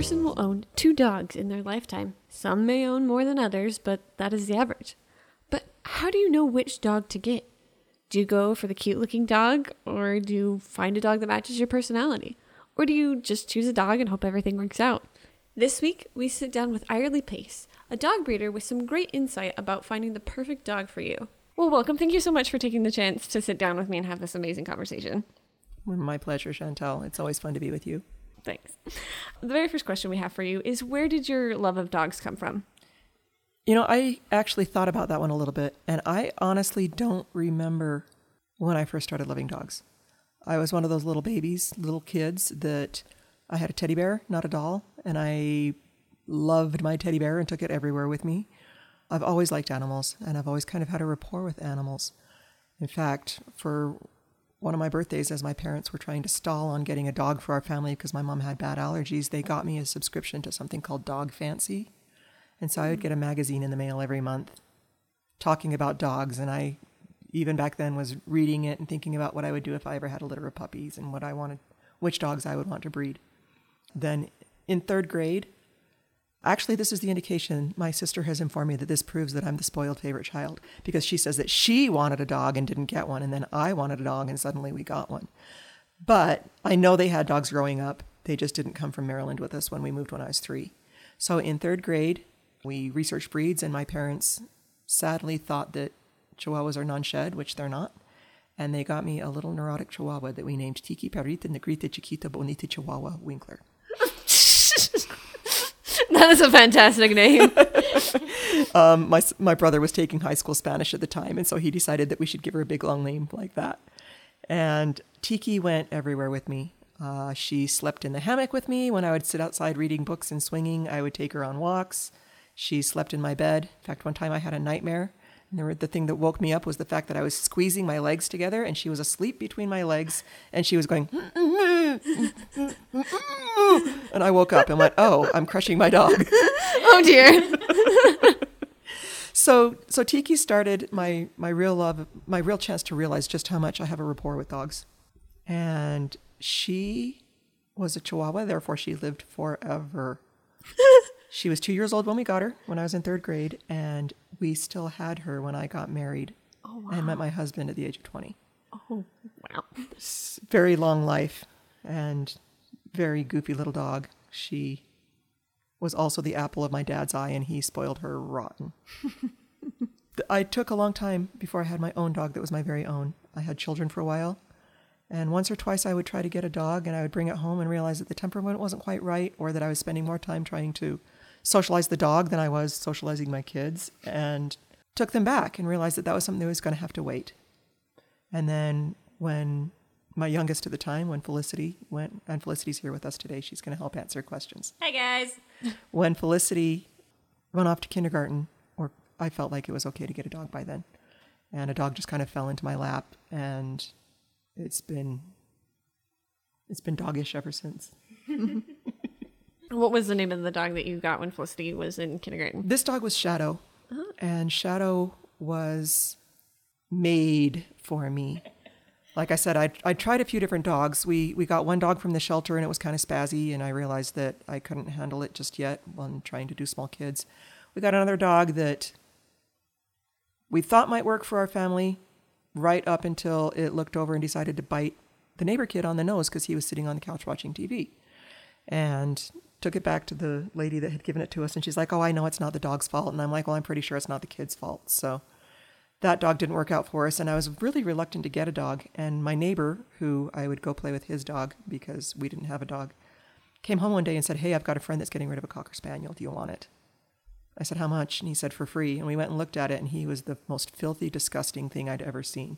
person will own two dogs in their lifetime. Some may own more than others, but that is the average. But how do you know which dog to get? Do you go for the cute looking dog, or do you find a dog that matches your personality? Or do you just choose a dog and hope everything works out? This week, we sit down with Irely Pace, a dog breeder with some great insight about finding the perfect dog for you. Well, welcome. Thank you so much for taking the chance to sit down with me and have this amazing conversation. My pleasure, Chantel. It's always fun to be with you. Thanks. The very first question we have for you is where did your love of dogs come from? You know, I actually thought about that one a little bit, and I honestly don't remember when I first started loving dogs. I was one of those little babies, little kids that I had a teddy bear, not a doll, and I loved my teddy bear and took it everywhere with me. I've always liked animals, and I've always kind of had a rapport with animals. In fact, for one of my birthdays, as my parents were trying to stall on getting a dog for our family because my mom had bad allergies, they got me a subscription to something called Dog Fancy. And so I would get a magazine in the mail every month talking about dogs. And I, even back then, was reading it and thinking about what I would do if I ever had a litter of puppies and what I wanted, which dogs I would want to breed. Then in third grade, Actually, this is the indication. My sister has informed me that this proves that I'm the spoiled favorite child because she says that she wanted a dog and didn't get one, and then I wanted a dog and suddenly we got one. But I know they had dogs growing up. They just didn't come from Maryland with us when we moved when I was three. So in third grade, we researched breeds, and my parents sadly thought that Chihuahuas are non shed, which they're not. And they got me a little neurotic Chihuahua that we named Tiki Perrita Negrita Chiquita Bonita Chihuahua Winkler. That is a fantastic name. um, my my brother was taking high school Spanish at the time, and so he decided that we should give her a big long name like that. And Tiki went everywhere with me. Uh, she slept in the hammock with me when I would sit outside reading books and swinging. I would take her on walks. She slept in my bed. In fact, one time I had a nightmare. And the thing that woke me up was the fact that I was squeezing my legs together and she was asleep between my legs and she was going, and I woke up and went, oh, I'm crushing my dog. oh dear. so, so Tiki started my, my real love, my real chance to realize just how much I have a rapport with dogs. And she was a Chihuahua, therefore she lived forever. She was two years old when we got her, when I was in third grade, and we still had her when I got married Oh wow. and met my husband at the age of 20. Oh wow. Very long life and very goofy little dog. She was also the apple of my dad's eye, and he spoiled her rotten. I took a long time before I had my own dog that was my very own. I had children for a while. And once or twice I would try to get a dog and I would bring it home and realize that the temperament wasn't quite right or that I was spending more time trying to socialize the dog than I was socializing my kids and took them back and realized that that was something that was going to have to wait. And then when my youngest at the time, when Felicity went, and Felicity's here with us today, she's going to help answer questions. Hi guys. When Felicity went off to kindergarten, or I felt like it was okay to get a dog by then, and a dog just kind of fell into my lap, and it's been it's been doggish ever since. What was the name of the dog that you got when Felicity was in kindergarten? This dog was Shadow, uh-huh. and Shadow was made for me. Like I said, I I tried a few different dogs. We we got one dog from the shelter, and it was kind of spazzy, and I realized that I couldn't handle it just yet when trying to do small kids. We got another dog that we thought might work for our family, right up until it looked over and decided to bite the neighbor kid on the nose because he was sitting on the couch watching TV, and took it back to the lady that had given it to us, and she's like, "Oh, I know it's not the dog's fault," and I'm like, "Well, I'm pretty sure it's not the kid's fault." So that dog didn't work out for us, and I was really reluctant to get a dog. And my neighbor, who I would go play with his dog because we didn't have a dog, came home one day and said, "Hey, I've got a friend that's getting rid of a cocker spaniel. Do you want it?" I said, "How much?" And he said, "For free." And we went and looked at it, and he was the most filthy, disgusting thing I'd ever seen.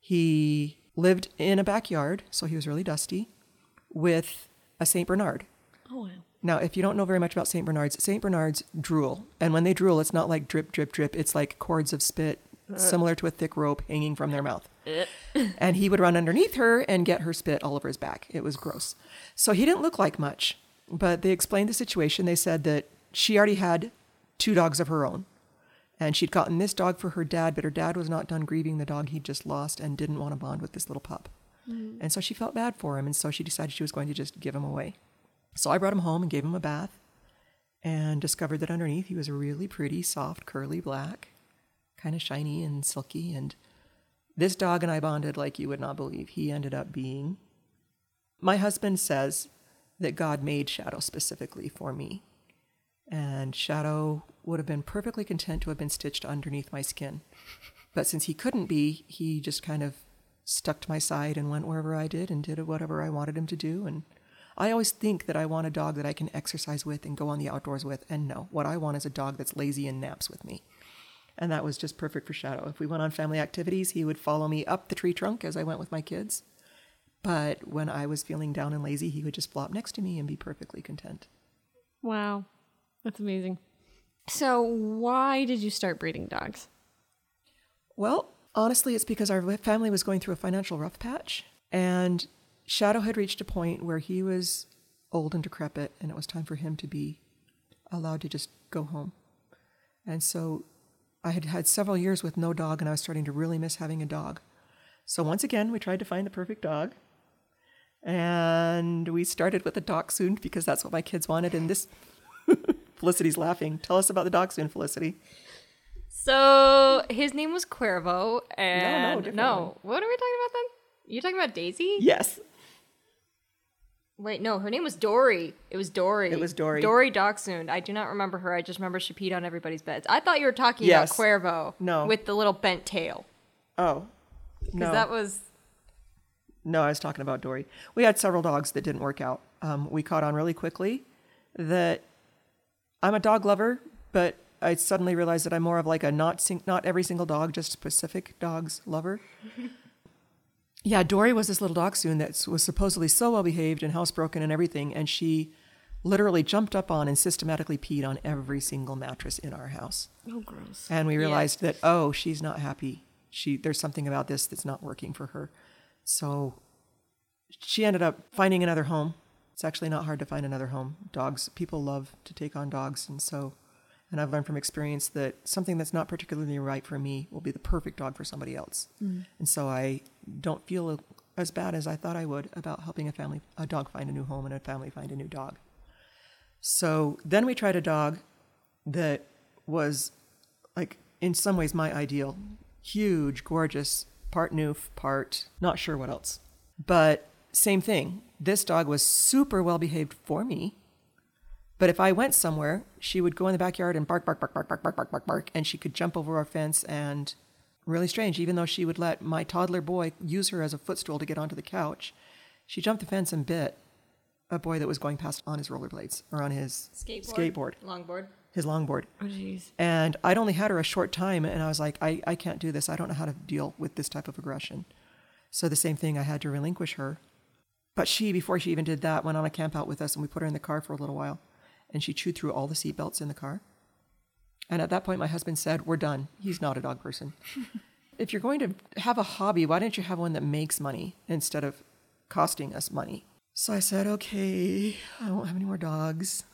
He lived in a backyard, so he was really dusty, with a Saint Bernard. Oh wow. Now, if you don't know very much about St. Bernards, St. Bernards drool. And when they drool, it's not like drip, drip, drip. It's like cords of spit, uh. similar to a thick rope hanging from their mouth. Uh. and he would run underneath her and get her spit all over his back. It was gross. So he didn't look like much. But they explained the situation. They said that she already had two dogs of her own. And she'd gotten this dog for her dad, but her dad was not done grieving the dog he'd just lost and didn't want to bond with this little pup. Mm. And so she felt bad for him. And so she decided she was going to just give him away. So I brought him home and gave him a bath and discovered that underneath he was a really pretty, soft, curly black, kind of shiny and silky. And this dog and I bonded like you would not believe. He ended up being. My husband says that God made Shadow specifically for me. And Shadow would have been perfectly content to have been stitched underneath my skin. But since he couldn't be, he just kind of stuck to my side and went wherever I did and did whatever I wanted him to do. And I always think that I want a dog that I can exercise with and go on the outdoors with. And no, what I want is a dog that's lazy and naps with me. And that was just perfect for Shadow. If we went on family activities, he would follow me up the tree trunk as I went with my kids. But when I was feeling down and lazy, he would just flop next to me and be perfectly content. Wow. That's amazing. So, why did you start breeding dogs? Well, honestly, it's because our family was going through a financial rough patch. And Shadow had reached a point where he was old and decrepit, and it was time for him to be allowed to just go home. And so I had had several years with no dog, and I was starting to really miss having a dog. So once again, we tried to find the perfect dog. And we started with a dachshund because that's what my kids wanted. And this, Felicity's laughing. Tell us about the dachshund, Felicity. So his name was Cuervo, and different no, what are we talking about then? You're talking about Daisy? Yes. Wait, no, her name was Dory. It was Dory. It was Dory. Dory Dachshund. I do not remember her. I just remember she peed on everybody's beds. I thought you were talking Yes. about Cuervo. No. With the little bent tail. Oh. Because No. that was. No, I was talking about Dory. We had several dogs that didn't work out. Um, we caught on really quickly that I'm a dog lover, but I suddenly realized that I'm more of like a not sing- not every single dog, just specific dogs lover. yeah, Dory was this little dachshund that was supposedly so well behaved and housebroken and everything, and she literally jumped up on and systematically peed on every single mattress in our house. Oh, gross. And we realized that oh, she's not happy. She there's something about this that's not working for her. So she ended up finding another home. It's actually not hard to find another home. Dogs, people love to take on dogs, and so and I've learned from experience that something that's not particularly right for me will be the perfect dog for somebody else. Mm. And so I don't feel as bad as I thought I would about helping a family a dog find a new home and a family find a new dog. So then we tried a dog that was like in some ways my ideal. Huge, gorgeous, part Newf, part not sure what else. But same thing. This dog was super well behaved for me. But if I went somewhere, she would go in the backyard and bark, bark, bark, bark, bark, bark, bark, bark, bark, and she could jump over our fence and really strange, even though she would let my toddler boy use her as a footstool to get onto the couch, she jumped the fence and bit a boy that was going past on his rollerblades or on his skateboard, Longboard. his longboard. Oh, jeez. And I'd only had her a short time, and I was like, I, I can't do this. I don't know how to deal with this type of aggression. So the same thing, I had to relinquish her. But she, before she even did that, went on a camp out with us, and we put her in the car for a little while. And she chewed through all the seatbelts in the car. And at that point, my husband said, We're done. He's not a dog person. if you're going to have a hobby, why don't you have one that makes money instead of costing us money? So I said, Okay, I won't have any more dogs.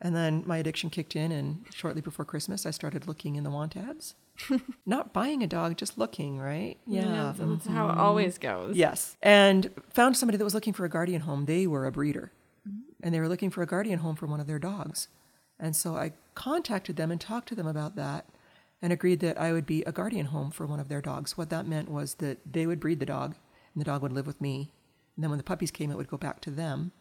And then my addiction kicked in, and shortly before Christmas, I started looking in the want ads. Not buying a dog, just looking, right? Yeah. so that's how it mm-hmm. always goes. Yes. And found somebody that was looking for a guardian home. They were a breeder and they were looking for a guardian home for one of their dogs. And so I contacted them and talked to them about that and agreed that I would be a guardian home for one of their dogs. What that meant was that they would breed the dog and the dog would live with me. And then when the puppies came, it would go back to them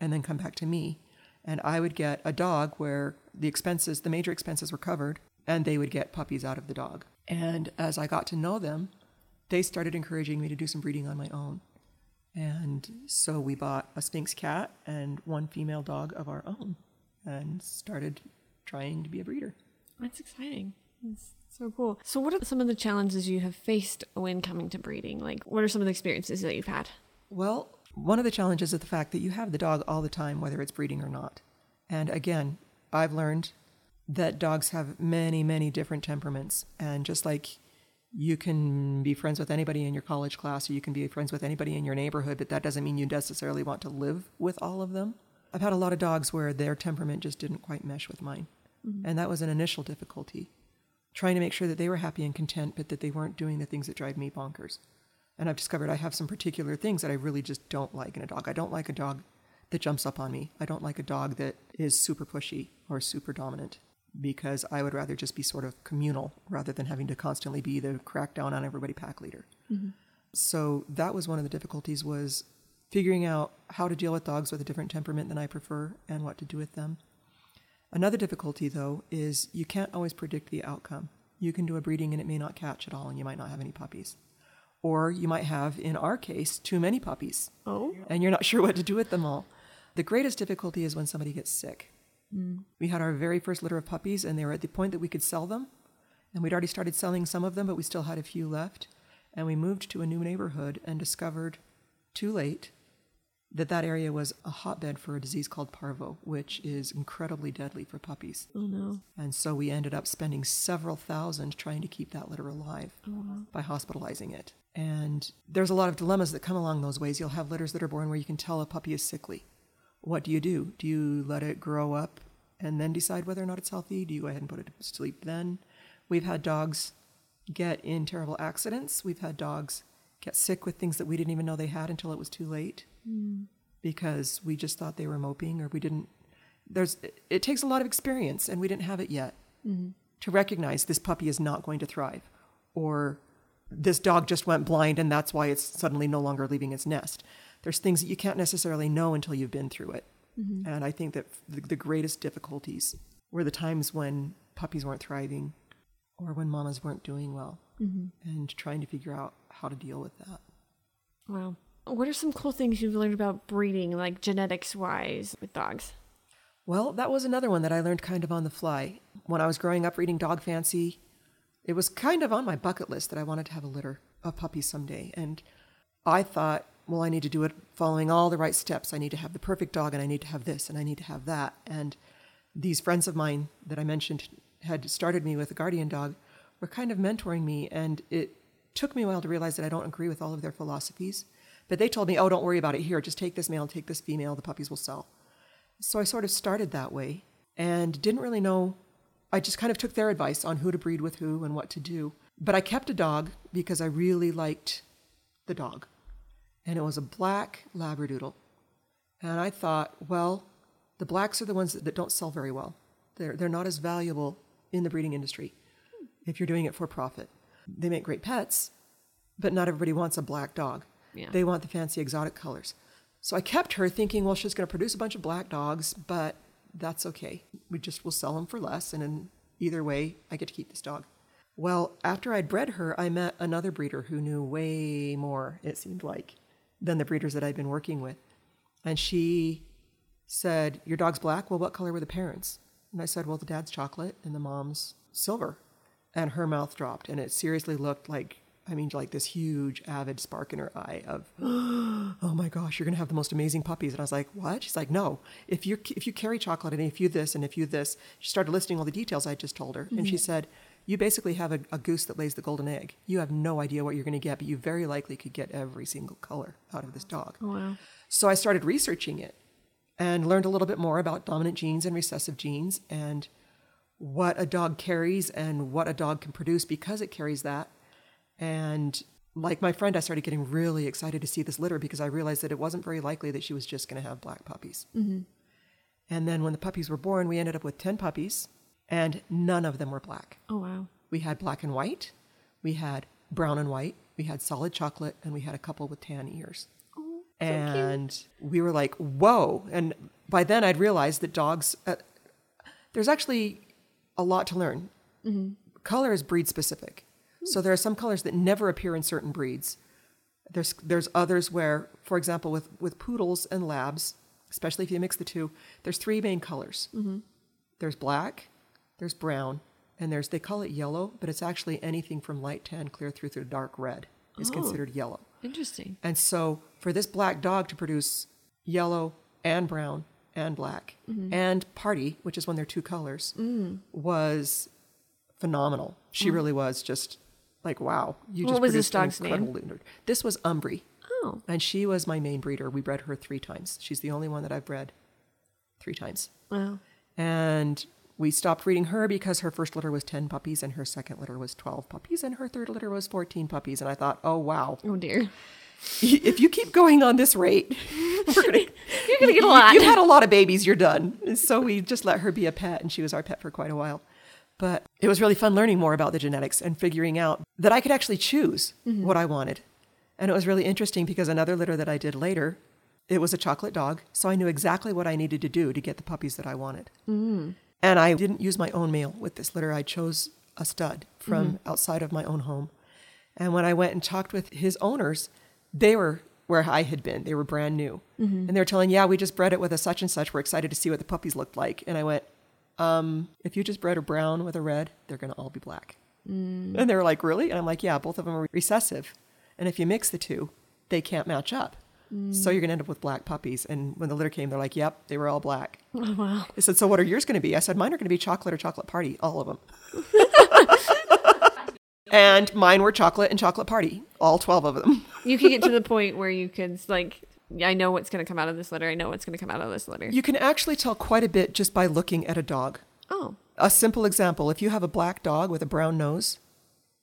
and then come back to me. And I would get a dog where the expenses, the major expenses were covered, and they would get puppies out of the dog. And as I got to know them, they started encouraging me to do some breeding on my own. And so we bought a Sphynx cat and one female dog of our own and started trying to be a breeder. That's exciting. That's so cool. So, what are some of the challenges you have faced when coming to breeding? Like, what are some of the experiences that you've had? Well, one of the challenges is the fact that you have the dog all the time, whether it's breeding or not. And again, I've learned that dogs have many, many different temperaments. And just like you can be friends with anybody in your college class or you can be friends with anybody in your neighborhood, but that doesn't mean you necessarily want to live with all of them. I've had a lot of dogs where their temperament just didn't quite mesh with mine. Mm-hmm. And that was an initial difficulty. Trying to make sure that they were happy and content, but that they weren't doing the things that drive me bonkers. And I've discovered I have some particular things that I really just don't like in a dog. I don't like a dog that jumps up on me. I don't like a dog that is super pushy or super dominant because I would rather just be sort of communal rather than having to constantly be the crackdown on everybody pack leader. Mm-hmm. So that was one of the difficulties was figuring out how to deal with dogs with a different temperament than I prefer and what to do with them. Another difficulty though is you can't always predict the outcome. You can do a breeding and it may not catch at all and you might not have any puppies. Or you might have, in our case, too many puppies Oh, and you're not sure what to do with them all. The greatest difficulty is when somebody gets sick. Mm. We had our very first litter of puppies, and they were at the point that we could sell them. And we'd already started selling some of them, but we still had a few left. And we moved to a new neighborhood and discovered too late that that area was a hotbed for a disease called parvo, which is incredibly deadly for puppies. oh no. And so we ended up spending several thousand trying to keep that litter alive oh, by hospitalizing it. And there's a lot of dilemmas that come along those ways. You'll have litters that are born where you can tell a puppy is sickly. What do you do? Do you let it grow up and then decide whether or not it's healthy? Do you go ahead and put it to sleep then? We've had dogs get in terrible accidents. We've had dogs get sick with things that we didn't even know they had until it was too late hmm. because we just thought they were moping or we didn't there's it takes a lot of experience and we didn't have it yet mm-hmm. to recognize this puppy is not going to thrive or this dog just went blind and that's why it's suddenly no longer leaving its nest there's things that you can't necessarily know until you've been through it mm-hmm. and i think that the, the greatest difficulties were the times when puppies weren't thriving or when mamas weren't doing well mm-hmm. and trying to figure out how to deal with that Wow. What are some cool things you've learned about breeding, like genetics wise, with dogs? Well, that was another one that I learned kind of on the fly. When I was growing up reading Dog Fancy, it was kind of on my bucket list that I wanted to have a litter of puppies someday. And I thought, well, I need to do it following all the right steps. I need to have the perfect dog, and I need to have this, and I need to have that. And these friends of mine that I mentioned had started me with a guardian dog were kind of mentoring me, and it took me a while to realize that I don't agree with all of their philosophies. But they told me, oh, don't worry about it. Here, just take this male, take this female, the puppies will sell. So I sort of started that way and didn't really know. I just kind of took their advice on who to breed with who and what to do. But I kept a dog because I really liked the dog. And it was a black Labradoodle. And I thought, well, the blacks are the ones that, that don't sell very well. They're, they're not as valuable in the breeding industry if you're doing it for profit. They make great pets, but not everybody wants a black dog. Yeah. They want the fancy exotic colors. So I kept her thinking, well, she's going to produce a bunch of black dogs, but that's okay. We just will sell them for less, and in either way, I get to keep this dog. Well, after I'd bred her, I met another breeder who knew way more, it seemed like, than the breeders that I'd been working with. And she said, Your dog's black? Well, what color were the parents? And I said, Well, the dad's chocolate and the mom's silver. And her mouth dropped, and it seriously looked like, I mean, like this huge, avid spark in her eye of, oh my gosh, you're gonna have the most amazing puppies. And I was like, what? She's like, no. If you if you carry chocolate and if you this and if you this, she started listing all the details I just told her, and she mhm. said, you basically have a, a goose that lays the golden egg. You have no idea what you're gonna get, but you very likely could get every single color out of this dog. Oh, wow. So I started researching it and learned a little bit more about dominant genes and recessive genes and what a dog carries and what a dog can produce because it carries that. And like my friend, I started getting really excited to see this litter because I realized that it wasn't very likely that she was just going to have black puppies. Mm-hmm. And then when the puppies were born, we ended up with 10 puppies, and none of them were black. Oh, wow. We had black and white, we had brown and white, we had solid chocolate, and we had a couple with tan ears. Oh, and we were like, whoa. And by then I'd realized that dogs, uh, there's actually a lot to learn. Mm-hmm. Color is breed specific. Hmm. So there are some colors that never appear in certain breeds. There's, there's others where, for example, with, with poodles and labs, especially if you mix the two, there's three main colors. Mm-hmm. There's black, there's brown, and there's, they call it yellow, but it's actually anything from light tan clear through to dark red is Oh. considered yellow. Interesting. And so for this black dog to produce yellow and brown and black mm-hmm. and party, which is when they're two colors, mm. was phenomenal. She mm. really was just like, wow. You What just was this produced dog's name? incredible litter. This was Umbry. Oh, And she was my main breeder. We bred her three times. She's the only one that I've bred three times. wow. And we stopped reading her because her first litter was 10 puppies and her second litter was 12 puppies and her third litter was 14 puppies. And I thought, oh, wow. Oh, dear. if you keep going on this rate, we're gonna, You're gonna get a lot. You've had a lot of babies. You're done. And so we just let her be a pet, and she was our pet for quite a while. But it was really fun learning more about the genetics and figuring out that I could actually choose mm-hmm. what I wanted. And it was really interesting because another litter that I did later, it was a chocolate dog, so I knew exactly what I needed to do to get the puppies that I wanted. Mm. And I didn't use my own male with this litter. I chose a stud from mm-hmm. outside of my own home. And when I went and talked with his owners, they were where I had been. They were brand new. Mm-hmm. And they were telling, yeah, we just bred it with a such and such. We're excited to see what the puppies looked like. And I went, um, if you just bred a brown with a red, they're going to all be black. Mm. And they were like, really? And I'm like, yeah, both of them are recessive. And if you mix the two, they can't match up. So you're going to end up with black puppies. And when the litter came, they're like, yep, they were all black. Oh, wow. I said, so what are yours going to be? I said, mine are going to be chocolate or chocolate party, all of them. and mine were chocolate and chocolate party, all 12 of them. You could get to the point where you could like, I know what's gonna come out of this litter. I know what's gonna come out of this litter. You can actually tell quite a bit just by looking at a dog. oh, A simple example if you have a black dog with a brown nose,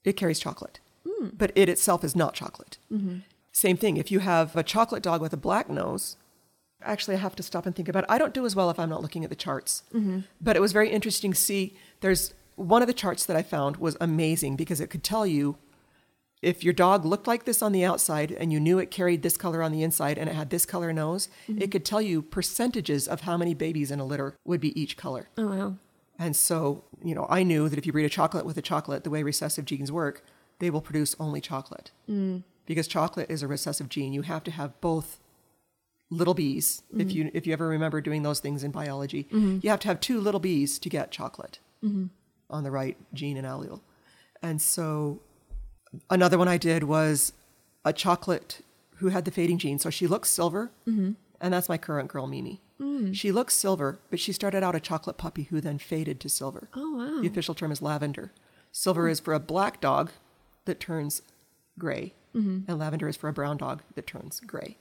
it carries chocolate, hmm. but it itself is not chocolate. Mm-hmm. Same thing, if you have a chocolate dog with a black nose, actually, I have to stop and think about it. I don't do as well if I'm not looking at the charts. But it was very interesting to see. There's one of the charts that I found was amazing because it could tell you if your dog looked like this on the outside and you knew it carried this color on the inside and it had this color nose, it could tell you percentages of how many babies in a litter would be each color. oh wow. And so, you know, I knew that if you breed a chocolate with a chocolate, the way recessive genes work, they will produce only chocolate. Mm. Because chocolate is a recessive gene. You have to have both little bees. If mm-hmm. you if you ever remember doing those things in biology, mm-hmm. you have to have two little bees to get chocolate mm-hmm. on the right gene and allele. And so another one I did was a chocolate who had the fading gene. So she looks silver, and that's my current girl, Mimi. Mm. She looks silver, but she started out a chocolate puppy who then faded to silver. Oh wow. The official term is lavender. Silver mm. is for a black dog that turns gray, Mm-hmm. and lavender is for a brown dog that turns gray.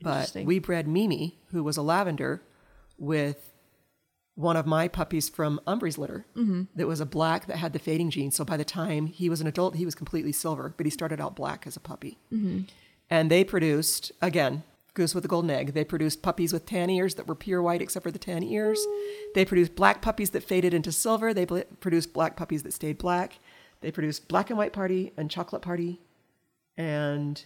But we bred Mimi, who was a lavender, with one of my puppies from Umbree's litter mm-hmm. that was a black that had the fading gene. So by the time he was an adult, he was completely silver, but he started out black as a puppy. Mm-hmm. And they produced, again, goose with a golden egg. They produced puppies with tan ears that were pure white except for the tan ears. They produced black puppies that faded into silver. They bl- produced black puppies that stayed black. They produced black and white party and chocolate party. And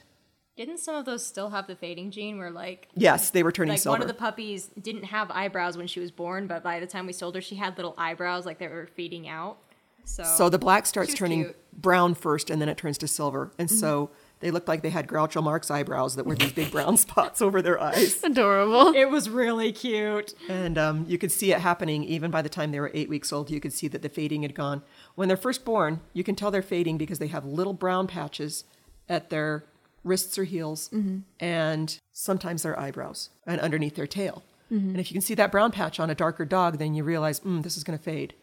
Didn't some of those still have the fading gene where like yes, they were turning like silver. one of the puppies didn't have eyebrows when she was born, but by the time we sold her, she had little eyebrows like they were fading out. So, So the black starts turning cute. brown first, and then it turns to silver. And so they looked like they had Groucho Marx eyebrows that were these big brown spots over their eyes. Adorable. it was really cute. And um, you could see it happening even by the time they were eight weeks old. You could see that the fading had gone. When they're first born, you can tell they're fading because they have little brown patches at their wrists or heels, and sometimes their eyebrows and underneath their tail. And if you can see that brown patch on a darker dog, then you realize, mm, this is going to fade.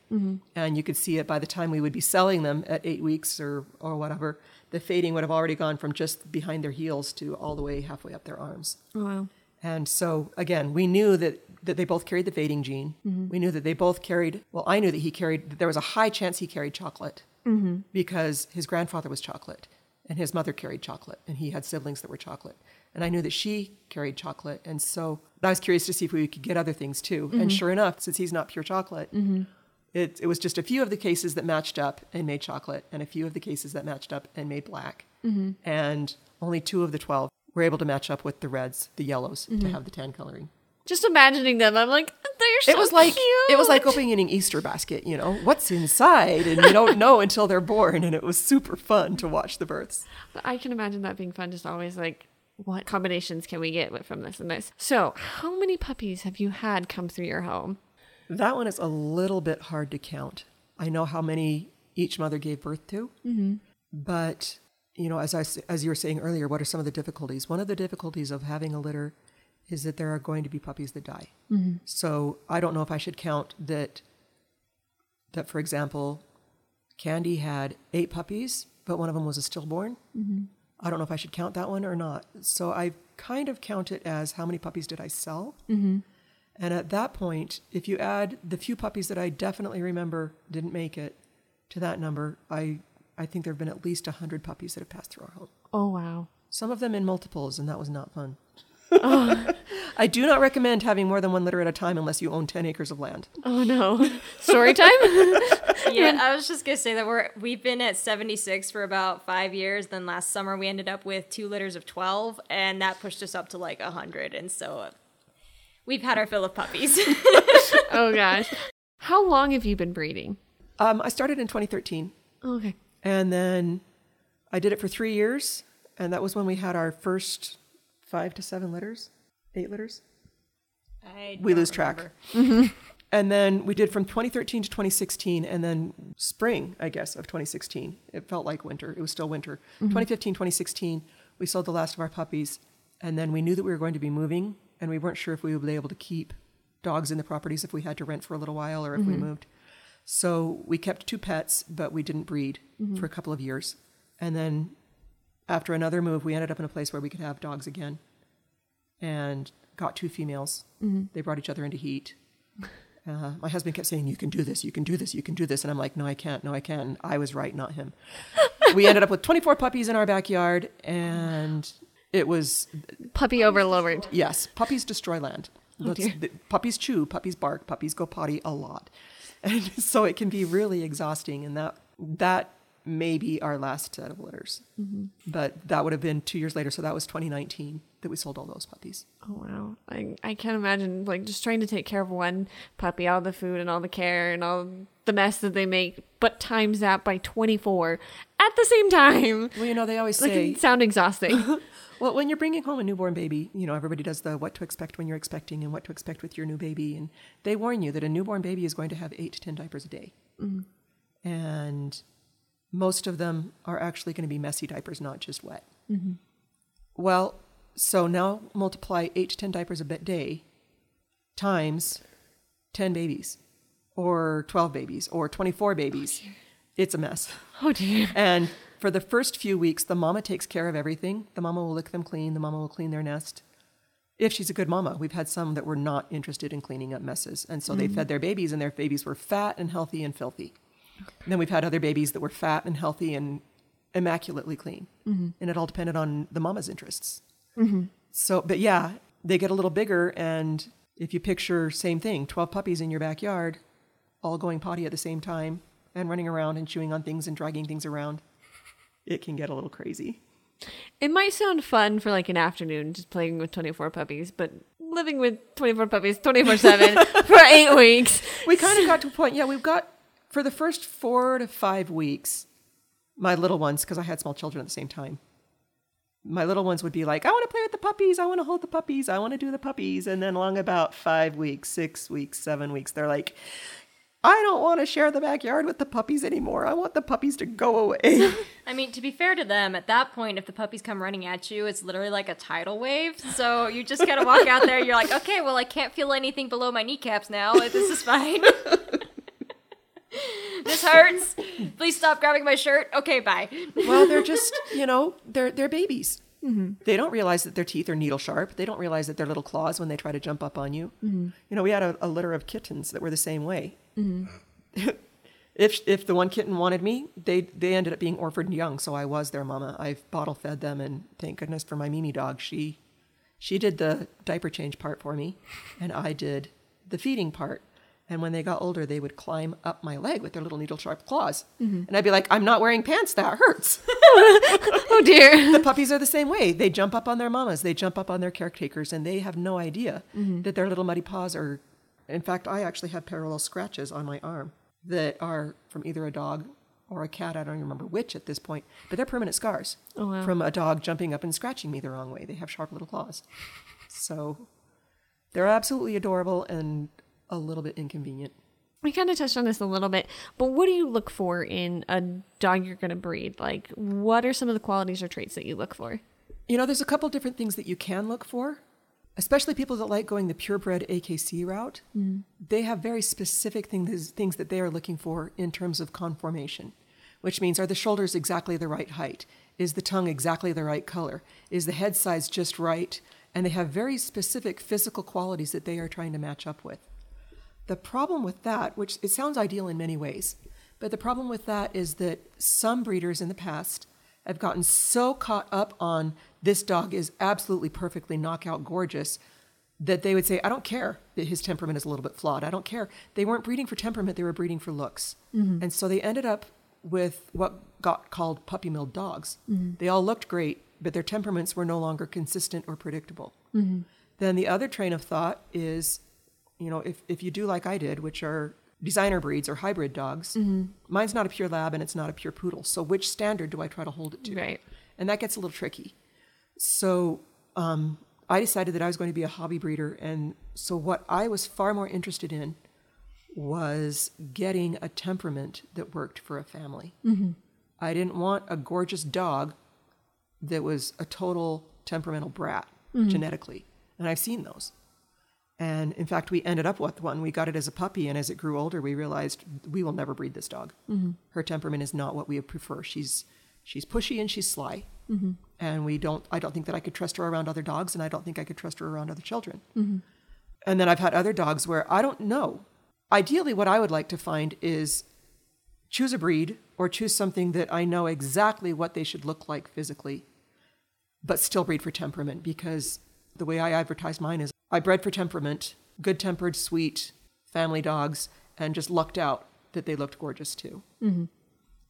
And you could see it by the time we would be selling them at eight weeks or, or whatever. The fading would have already gone from just behind their heels to all the way halfway up their arms. Oh, wow. And so again, we knew that that they both carried the fading gene. We knew that they both carried. Well, I knew that he carried. That there was a high chance he carried chocolate because his grandfather was chocolate, and his mother carried chocolate, and he had siblings that were chocolate. And I knew that she carried chocolate, and so I was curious to see if we could get other things too. And mm-hmm. sure enough, since he's not pure chocolate, mm-hmm. it, it was just a few of the cases that matched up and made chocolate, and a few of the cases that matched up and made black. Mm-hmm. And only two of the 12 were able to match up with the reds, the yellows, to have the tan coloring. Just imagining them, I'm like, they're so it was like it was like opening an Easter basket, you know, what's inside, and you don't know until they're born, and it was super fun to watch the births. But I can imagine that being fun. Just always like, what combinations can we get from this and this? So, how many puppies have you had come through your home? That one is a little bit hard to count. I know how many each mother gave birth to, mm-hmm. but you know, as I as you were saying earlier, what are some of the difficulties? One of the difficulties of having a litter is that there are going to be puppies that die. Mm-hmm. So I don't know if I should count that. That, for example, Candy had eight puppies, but one of them was a stillborn. Mm-hmm. I don't know if I should count that one or not. So I kind of count it as how many puppies did I sell? Mm-hmm. And at that point, if you add the few puppies that I definitely remember didn't make it to that number, I, I think there have been at least 100 puppies that have passed through our home. Oh wow. Some of them in multiples, and that was not fun. I do not recommend having more than one litter at a time unless you own 10 acres of land. Oh no. Story time? yeah, I was just gonna say that we're we've been at 76 for about five years. Then last summer we ended up with two litters of 12, and that pushed us up to like 100. And so uh, we've had our fill of puppies. oh gosh. How long have you been breeding? Um, I started in 2013, Okay. and then I did it for three years, and that was when we had our first five to seven litters, eight litters. I We lose track. And then we did from 2013 to 2016, and then spring, I guess, of 2016. It felt like winter. It was still winter. Mm-hmm. 2015, 2016, we sold the last of our puppies, and then we knew that we were going to be moving, and we weren't sure if we would be able to keep dogs in the properties if we had to rent for a little while or if we mm-hmm. moved. So we kept two pets, but we didn't breed mm-hmm. for a couple of years. And then after another move, we ended up in a place where we could have dogs again and got two females. They brought each other into heat. Uh, my husband kept saying, "You can do this. You can do this. You can do this," and I'm like, "No, I can't. No, I can't." And I was right, not him. we ended up with 24 puppies in our backyard, and it was Puppy overload. yes, puppies destroy land. Let's- the- puppies chew, puppies bark, puppies go potty a lot, and so it can be really exhausting. And that that may be our last set of litters, mm-hmm. but that would have been two years later. So that was 2019 that we sold all those puppies. Oh wow. I I can't imagine like just trying to take care of one puppy, all the food and all the care and all the mess that they make, but times that by 24 at the same time. Well, you know, they always Like say sound exhausting. Well, when you're bringing home a newborn baby, you know, everybody does the what to expect when you're expecting and what to expect with your new baby. And they warn you that a newborn baby is going to have eight to 10 diapers a day. Mm-hmm. And most of them are actually going to be messy diapers, not just wet. Mm-hmm. Well, so now multiply eight to 10 diapers a day times 10 babies or 12 babies or 24 babies. Oh, it's a mess. oh dear. And for the first few weeks, the mama takes care of everything. The mama will lick them clean. The mama will clean their nest. If she's a good mama, we've had some that were not interested in cleaning up messes. And so they mm-hmm. fed their babies, and their babies were fat and healthy and filthy. And then we've had other babies that were fat and healthy and immaculately clean. Mm-hmm. And it all depended on the mama's interests. Mm-hmm. So, but yeah, they get a little bigger. And if you picture, same thing 12 puppies in your backyard, all going potty at the same time and running around and chewing on things and dragging things around, it can get a little crazy. It might sound fun for like an afternoon just playing with 24 puppies, but living with 24 puppies 24 7 for eight weeks. We kind of got to a point, yeah, we've got for the first four to five weeks, my little ones, because I had small children at the same time, my little ones would be like, I want to play with the puppies. I want to hold the puppies. I want to do the puppies. And then along about five weeks, six weeks, seven weeks, they're like, I don't want to share the backyard with the puppies anymore. I want the puppies to go away. I mean, to be fair to them, at that point, if the puppies come running at you, it's literally like a tidal wave. So you just gotta walk out there. You're like, okay, well, I can't feel anything below my kneecaps now. This is fine. this hurts. Please stop grabbing my shirt. Okay, bye. well, they're just, you know, they're they're babies. Mm-hmm. They don't realize that their teeth are needle sharp. They don't realize that they're little claws when they try to jump up on you. Mm-hmm. You know, we had a, a litter of kittens that were the same way. Mm-hmm. if if the one kitten wanted me, they they ended up being orphaned young, so I was their mama. I've bottle fed them, and thank goodness for my Mimi dog. She she did the diaper change part for me, and I did the feeding part. And when they got older, they would climb up my leg with their little needle sharp claws, mm-hmm. and I'd be like, "I'm not wearing pants. That hurts." Oh dear. the puppies are the same way. They jump up on their mamas, they jump up on their caretakers, and they have no idea mm-hmm. that their little muddy paws are. In fact, I actually have parallel scratches on my arm that are from either a dog or a cat. I don't even remember which at this point, but they're permanent scars Oh, wow. from a dog jumping up and scratching me the wrong way. They have sharp little claws. So they're absolutely adorable and a little bit inconvenient. We kind of touched on this a little bit, but what do you look for in a dog you're going to breed? Like, what are some of the qualities or traits that you look for? You know, there's a couple different things that you can look for, especially people that like going the purebred AKC route. Mm. They have very specific things, things that they are looking for in terms of conformation, which means are the shoulders exactly the right height? Is the tongue exactly the right color? Is the head size just right? And they have very specific physical qualities that they are trying to match up with. The problem with that, which it sounds ideal in many ways, but the problem with that is that some breeders in the past have gotten so caught up on this dog is absolutely perfectly knockout gorgeous that they would say, I don't care that his temperament is a little bit flawed. I don't care. They weren't breeding for temperament, they were breeding for looks. Mm-hmm. And so they ended up with what got called puppy milled dogs. Mm-hmm. They all looked great, but their temperaments were no longer consistent or predictable. Mm-hmm. Then the other train of thought is, you know, if, if you do like I did, which are designer breeds or hybrid dogs, mm-hmm. mine's not a pure lab and it's not a pure poodle. So which standard do I try to hold it to? Right. And that gets a little tricky. So um, I decided that I was going to be a hobby breeder. And so what I was far more interested in was getting a temperament that worked for a family. Mm-hmm. I didn't want a gorgeous dog that was a total temperamental brat mm-hmm. genetically. And I've seen those. And in fact, we ended up with one. We got it as a puppy, and as it grew older, we realized we will never breed this dog. Mm-hmm. Her temperament is not what we prefer. She's she's pushy and she's sly, mm-hmm. and we don't. I don't think that I could trust her around other dogs, and I don't think I could trust her around other children. Mm-hmm. And then I've had other dogs where I don't know. Ideally, what I would like to find is choose a breed or choose something that I know exactly what they should look like physically, but still breed for temperament because the way I advertise mine is I bred for temperament, good tempered, sweet family dogs, and just lucked out that they looked gorgeous too. Mm-hmm.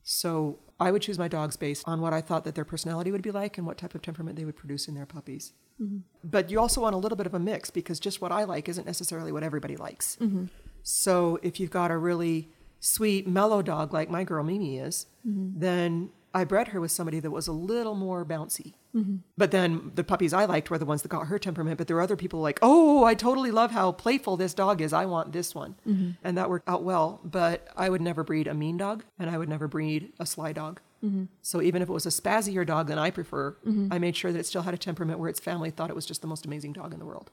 So I would choose my dogs based on what I thought that their personality would be like and what type of temperament they would produce in their puppies. Mm-hmm. But you also want a little bit of a mix because just what I like isn't necessarily what everybody likes. Mm-hmm. So if you've got a really sweet, mellow dog like my girl Mimi is, then I bred her with somebody that was a little more bouncy. Mm-hmm. But then the puppies I liked were the ones that got her temperament. But there were other people like, oh, I totally love how playful this dog is. I want this one. Mm-hmm. And that worked out well. But I would never breed a mean dog and I would never breed a sly dog. Mm-hmm. So even if it was a spazzier dog than I prefer, I made sure that it still had a temperament where its family thought it was just the most amazing dog in the world.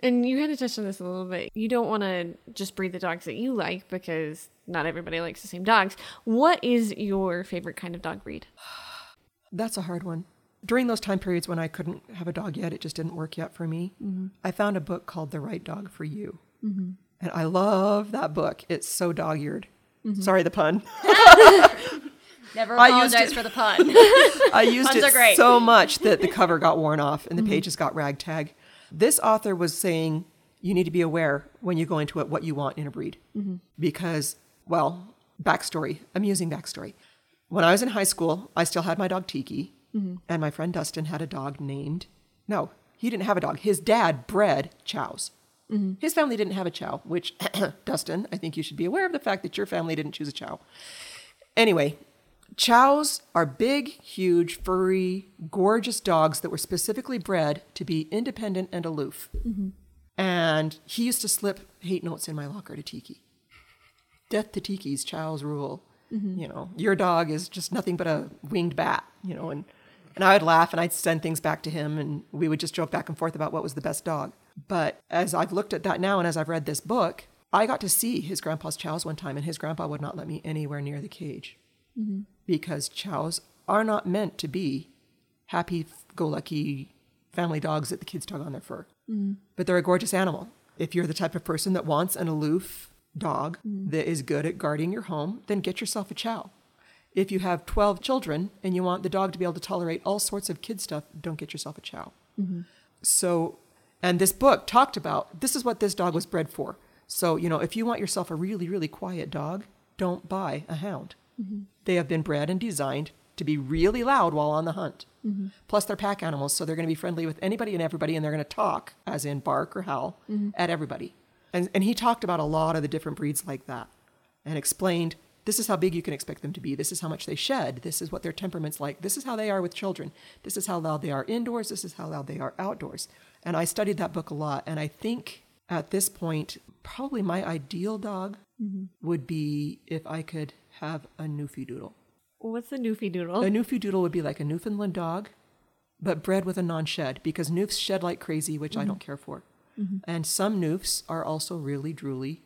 And you had to touch on this a little bit. You don't want to just breed the dogs that you like because not everybody likes the same dogs. What is your favorite kind of dog breed? That's a hard one. During those time periods when I couldn't have a dog yet, it just didn't work yet for me. Mm-hmm. I found a book called The Right Dog for You. Mm-hmm. And I love that book. It's so dog eared. Mm-hmm. Sorry, the pun. Never I used apologize it- for the pun. I used Puns it so much that the cover got worn off and the pages got ragtag. This author was saying you need to be aware when you go into it what you want in a breed. Because, well, backstory, amusing backstory. When I was in high school, I still had my dog Tiki, Mm-hmm. and my friend Dustin had a dog named, no, he didn't have a dog. His dad bred chows. Mm-hmm. His family didn't have a chow, which, Dustin, I think you should be aware of the fact that your family didn't choose a chow. Anyway, chows are big, huge, furry, gorgeous dogs that were specifically bred to be independent and aloof. Mm-hmm. And he used to slip hate notes in my locker to Tiki. Death to Tiki's, chows rule. You know, your dog is just nothing but a winged bat, you know, and, and I would laugh and I'd send things back to him and we would just joke back and forth about what was the best dog. But as I've looked at that now and as I've read this book, I got to see his grandpa's chows one time and his grandpa would not let me anywhere near the cage mm-hmm. because chows are not meant to be happy go lucky family dogs that the kids tug on their fur. Mm-hmm. But they're a gorgeous animal. If you're the type of person that wants an aloof dog mm-hmm. that is good at guarding your home, then get yourself a chow. If you have 12 children and you want the dog to be able to tolerate all sorts of kid stuff, don't get yourself a chow. Mm-hmm. So, and this book talked about this is what this dog was bred for. So, you know, if you want yourself a really, really quiet dog, don't buy a hound. Mm-hmm. They have been bred and designed to be really loud while on the hunt. Mm-hmm. Plus, they're pack animals, so they're going to be friendly with anybody and everybody, and they're going to talk, as in bark or howl, at everybody. And, and he talked about a lot of the different breeds like that and explained this is how big you can expect them to be. This is how much they shed. This is what their temperament's like. This is how they are with children. This is how loud they are indoors. This is how loud they are outdoors. And I studied that book a lot. And I think at this point, probably my ideal dog mm-hmm. would be if I could have a Newfie Doodle. What's a Newfie Doodle? A Newfie Doodle would be like a Newfoundland dog, but bred with a non shed because Newfs shed like crazy, which I don't mm-hmm. care for. Mm-hmm. And some Newfs are also really drooly,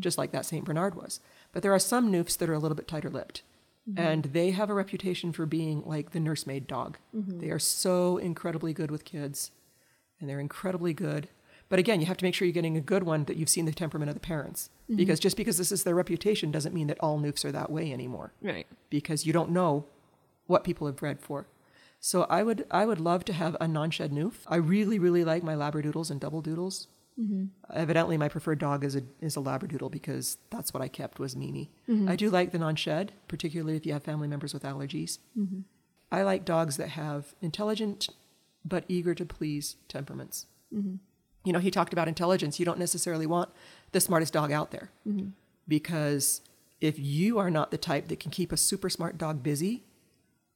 just like that St. Bernard was. But there are some Newfs that are a little bit tighter lipped. Mm-hmm. And they have a reputation for being like the nursemaid dog. Mm-hmm. They are so incredibly good with kids, and they're incredibly good. But again, you have to make sure you're getting a good one that you've seen the temperament of the parents. Mm-hmm. Because just because this is their reputation doesn't mean that all Newfs are that way anymore right. because you don't know what people have bred for. So I would I would love to have a non-shed Newf. I really really like my Labradoodles and Double Doodles. Mm-hmm. Evidently, my preferred dog is a is a Labradoodle because that's what I kept was Mimi. Mm-hmm. I do like the non-shed, particularly if you have family members with allergies. Mm-hmm. I like dogs that have intelligent but eager to please temperaments. You know, he talked about intelligence. You don't necessarily want the smartest dog out there because if you are not the type that can keep a super smart dog busy,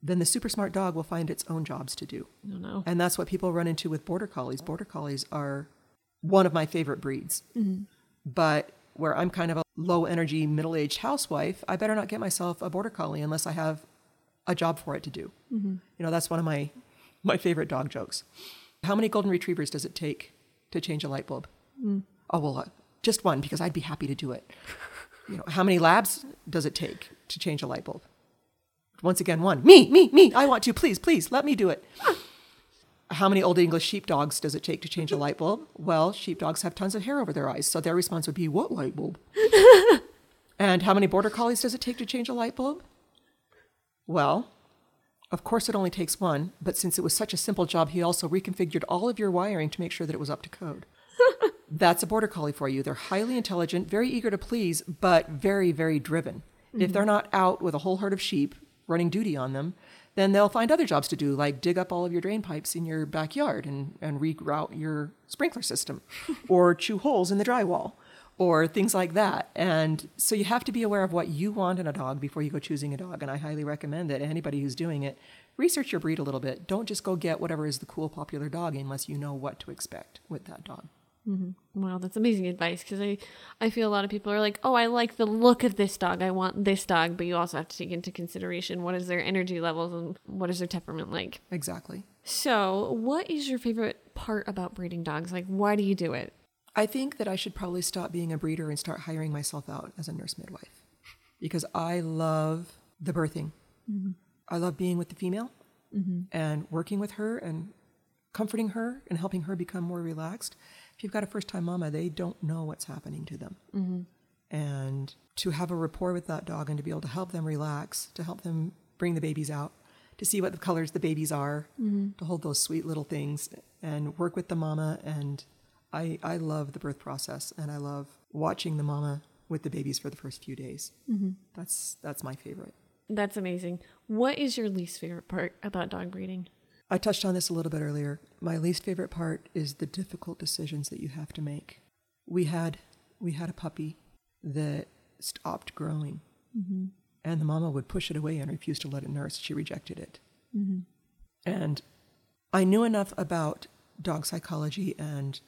then the super smart dog will find its own jobs to do. And that's what people run into with border collies. Border collies are one of my favorite breeds. Mm-hmm. But where I'm kind of a low energy, middle aged housewife, I better not get myself a border collie unless I have a job for it to do. Mm-hmm. You know, that's one of my, my favorite dog jokes. How many golden retrievers does it take to change a light bulb? Mm. Oh, well, uh, just one because I'd be happy to do it. You know, how many labs does it take to change a light bulb? Once again, one. Me, me, me. I want to. Please, please, let me do it. How many Old English sheepdogs does it take to change a light bulb? Well, sheepdogs have tons of hair over their eyes, so their response would be, What light bulb? and how many border collies does it take to change a light bulb? Well, of course, it only takes one, but since it was such a simple job, he also reconfigured all of your wiring to make sure that it was up to code. That's a border collie for you. They're highly intelligent, very eager to please, but very, very driven. If mm-hmm. they're not out with a whole herd of sheep running duty on them, then they'll find other jobs to do, like dig up all of your drain pipes in your backyard and, and reroute your sprinkler system, or chew holes in the drywall, or things like that. And so you have to be aware of what you want in a dog before you go choosing a dog. And I highly recommend that anybody who's doing it, research your breed a little bit. Don't just go get whatever is the cool, popular dog unless you know what to expect with that dog. Mm-hmm. Wow, that's amazing advice because I, I feel a lot of people are like, oh, I like the look of this dog. I want this dog. But you also have to take into consideration what is their energy levels and what is their temperament like. Exactly. So, what is your favorite part about breeding dogs? Like, why do you do it? I think that I should probably stop being a breeder and start hiring myself out as a nurse midwife because I love the birthing. Mm-hmm. I love being with the female mm-hmm. and working with her and comforting her and helping her become more relaxed. If you've got a first time mama, they don't know what's happening to them. Mm-hmm. And to have a rapport with that dog and to be able to help them relax, to help them bring the babies out, to see what the colors the babies are, mm-hmm. to hold those sweet little things and work with the mama. And I, I love the birth process and I love watching the mama with the babies for the first few days. Mm-hmm. That's, that's my favorite. That's amazing. What is your least favorite part about dog breeding? I touched on this a little bit earlier. My least favorite part is the difficult decisions that you have to make. We had we had a puppy that stopped growing, mm-hmm. and the mama would push it away and refuse to let it nurse. She rejected it, mm-hmm. and I knew enough about dog psychology and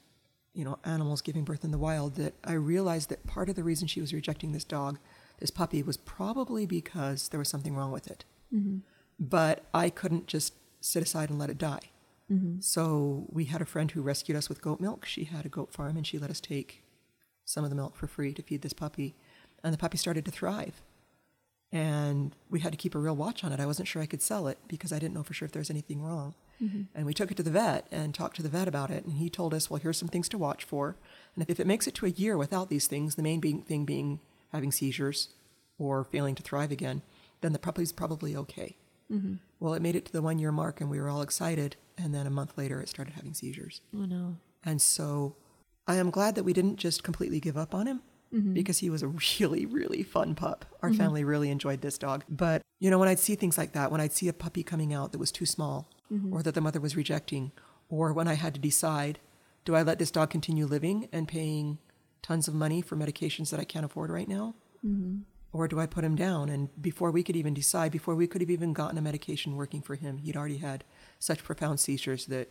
you know animals giving birth in the wild that I realized that part of the reason she was rejecting this dog, this puppy, was probably because there was something wrong with it. Mm-hmm. But I couldn't just sit aside and let it die. Mm-hmm. So we had a friend who rescued us with goat milk. She had a goat farm and she let us take some of the milk for free to feed this puppy. And the puppy started to thrive. And we had to keep a real watch on it. I wasn't sure I could sell it because I didn't know for sure if there was anything wrong. Mm-hmm. And we took it to the vet and talked to the vet about it. And he told us, well, here's some things to watch for. And if, it makes it to a year without these things, the main being, thing being having seizures or failing to thrive again, then the puppy's probably okay. Mm-hmm. Well, it made it to the one year mark and we were all excited. And then a month later, it started having seizures. Oh no. And so I am glad that we didn't just completely give up on him mm-hmm. because he was a really, really fun pup. Our mm-hmm. family really enjoyed this dog. But, you know, when I'd see things like that, when I'd see a puppy coming out that was too small mm-hmm. or that the mother was rejecting, or when I had to decide, do I let this dog continue living and paying tons of money for medications that I can't afford right now? Or do I put him down? And before we could even decide, before we could have even gotten a medication working for him, he'd already had such profound seizures that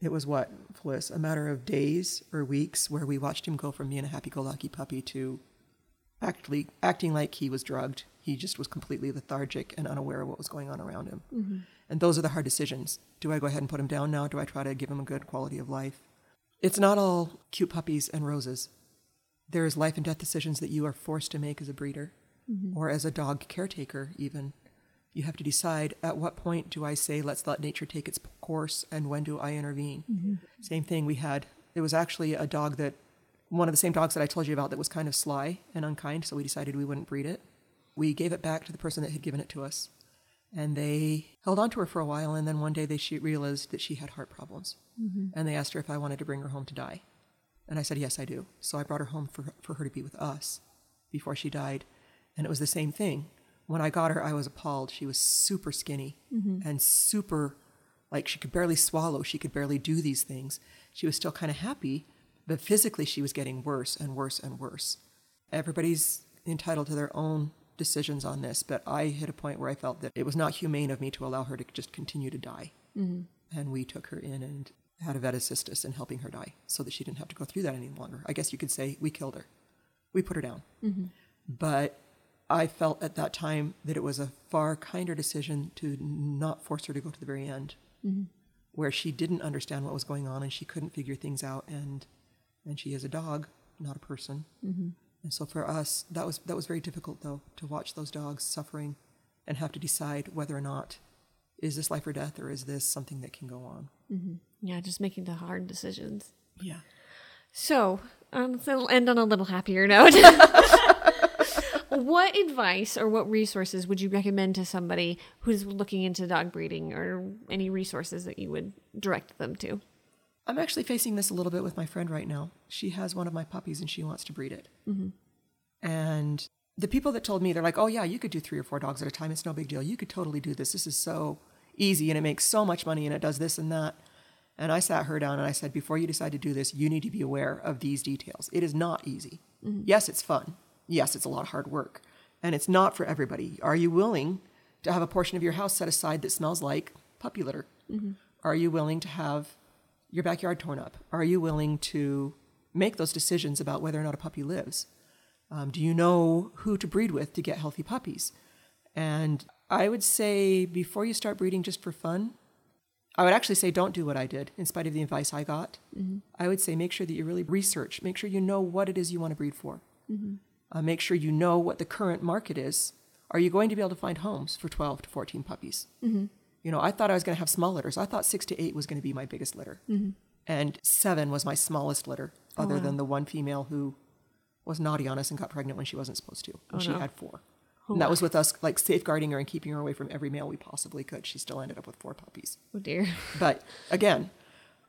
it was what, Phyllis, a matter of days or weeks where we watched him go from being a happy go lucky puppy to actually acting like he was drugged. He just was completely lethargic and unaware of what was going on around him. Mm-hmm. And those are the hard decisions. Do I go ahead and put him down now? Do I try to give him a good quality of life? It's not all cute puppies and roses. There is life and death decisions that you are forced to make as a breeder mm-hmm. or as a dog caretaker, even. You have to decide at what point do I say, let's let nature take its course, and when do I intervene? Mm-hmm. Same thing we had. It was actually a dog that, one of the same dogs that I told you about, that was kind of sly and unkind, so we decided we wouldn't breed it. We gave it back to the person that had given it to us. And they held on to her for a while, and then one day they she realized that she had heart problems. Mm-hmm. And they asked her if I wanted to bring her home to die. And I said, Yes, I do. So I brought her home for, for her to be with us before she died. And it was the same thing. When I got her, I was appalled. She was super skinny mm-hmm. and super, like, she could barely swallow. She could barely do these things. She was still kind of happy, but physically she was getting worse and worse and worse. Everybody's entitled to their own decisions on this, but I hit a point where I felt that it was not humane of me to allow her to just continue to die. Mm-hmm. And we took her in and had a vet assist us in helping her die so that she didn't have to go through that any longer. I guess you could say we killed her. We put her down. Mm-hmm. But I felt at that time that it was a far kinder decision to not force her to go to the very end, mm-hmm. where she didn't understand what was going on and she couldn't figure things out. And and she is a dog, not a person. Mm-hmm. And so for us, that was that was very difficult though to watch those dogs suffering and have to decide whether or not is this life or death or is this something that can go on. Yeah, just making the hard decisions. Yeah. So, um, so we'll end on a little happier note. what advice or what resources would you recommend to somebody who's looking into dog breeding or any resources that you would direct them to? I'm actually facing this a little bit with my friend right now. She has one of my puppies and she wants to breed it. And the people that told me, they're like, oh, yeah, you could do three or four dogs at a time. It's no big deal. You could totally do this. This is so easy and it makes so much money and it does this and that. And I sat her down and I said, before you decide to do this, you need to be aware of these details. It is not easy. Yes, it's fun. Yes, it's a lot of hard work. And it's not for everybody. Are you willing to have a portion of your house set aside that smells like puppy litter? Are you willing to have your backyard torn up? Are you willing to make those decisions about whether or not a puppy lives? Um, do you know who to breed with to get healthy puppies? And I would say before you start breeding just for fun, I would actually say don't do what I did, in spite of the advice I got. Mm-hmm. I would say make sure that you really research, make sure you know what it is you want to breed for. Mm-hmm. Uh, make sure you know what the current market is. Are you going to be able to find homes for 12 to 14 puppies? Mm-hmm. You know, I thought I was going to have small litters. I thought six to eight was going to be my biggest litter. And seven was my smallest litter, oh, other than the one female who was naughty on us and got pregnant when she wasn't supposed to. And oh, she had four. That was with us like safeguarding her and keeping her away from every male we possibly could. She still ended up with four puppies. Oh dear. But again,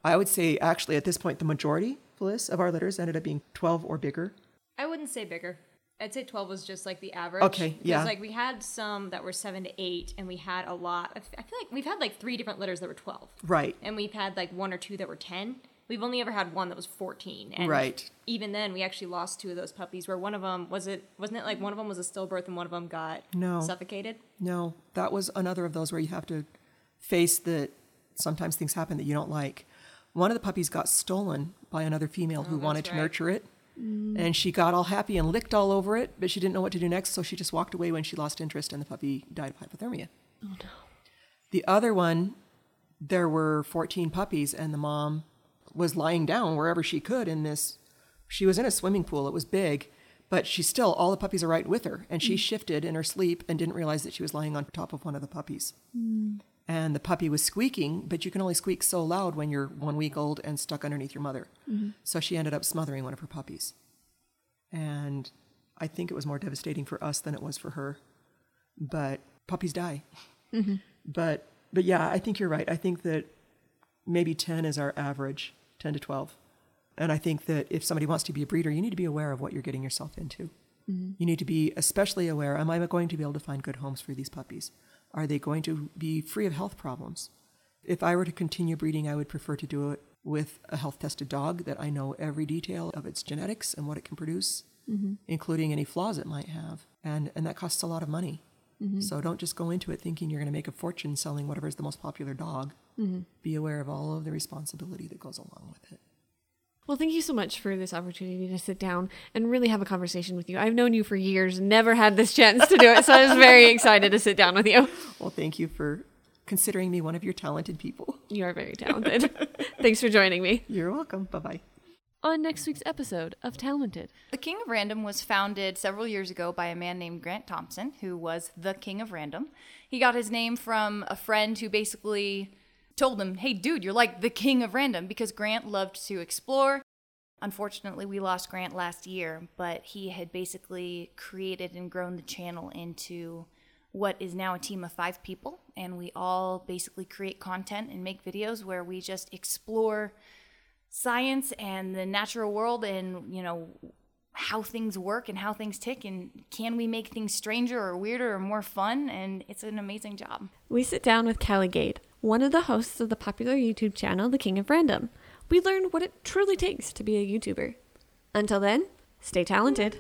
I would say actually at this point, the majority, Phyllis, of our litters ended up being 12 or bigger. I wouldn't say bigger. I'd say 12 was just like the average. Okay, Because, yeah. like we had some that were seven to eight, and we had a lot. Of, I feel like we've had like three different litters that were 12. Right. And we've had like one or two that were 10. We've only ever had one that was 14. And Right. Even then, we actually lost two of those puppies. Where one of them was it? Wasn't it like one of them was a stillbirth and one of them got No. suffocated? No, that was another of those where you have to face that sometimes things happen that you don't like. One of the puppies got stolen by another female who Oh, that's wanted to right. nurture it. Mm. And she got all happy and licked all over it, but she didn't know what to do next, so she just walked away when she lost interest and the puppy died of hypothermia. Oh no. The other one, there were 14 puppies, and the mom was lying down wherever she could in this. She was in a swimming pool, it was big, but she still, all the puppies are right with her. And she mm. shifted in her sleep and didn't realize that she was lying on top of one of the puppies. Mm. And the puppy was squeaking, but you can only squeak so loud when you're one week old and stuck underneath your mother. Mm-hmm. So she ended up smothering one of her puppies. And I think it was more devastating for us than it was for her. But puppies die. Mm-hmm. But but yeah, I think you're right. I think that maybe 10 is our average, 10 to 12. And I think that if somebody wants to be a breeder, you need to be aware of what you're getting yourself into. Mm-hmm. You need to be especially aware am I going to be able to find good homes for these puppies? Are they going to be free of health problems? If I were to continue breeding, I would prefer to do it with a health tested dog that I know every detail of its genetics and what it can produce, mm-hmm. including any flaws it might have. And, and that costs a lot of money. Mm-hmm. So don't just go into it thinking you're going to make a fortune selling whatever is the most popular dog. Mm-hmm. Be aware of all of the responsibility that goes along with it. Well, thank you so much for this opportunity to sit down and really have a conversation with you. I've known you for years, never had this chance to do it, so I was very excited to sit down with you. Well, thank you for considering me one of your talented people. You are very talented. Thanks for joining me. You're welcome. Bye bye. On next week's episode of Talented. The King of Random was founded several years ago by a man named Grant Thompson, who was the King of Random. He got his name from a friend who basically told him, Hey, dude, you're like the King of Random because Grant loved to explore. Unfortunately, we lost Grant last year, but he had basically created and grown the channel into what is now a team of five people, and we all basically create content and make videos where we just explore science and the natural world and, you know, how things work and how things tick and can we make things stranger or weirder or more fun and it's an amazing job We sit down with Calli Gade, one of the hosts of the popular YouTube channel The King of Random. We learn what it truly takes to be a YouTuber. Until then, stay talented.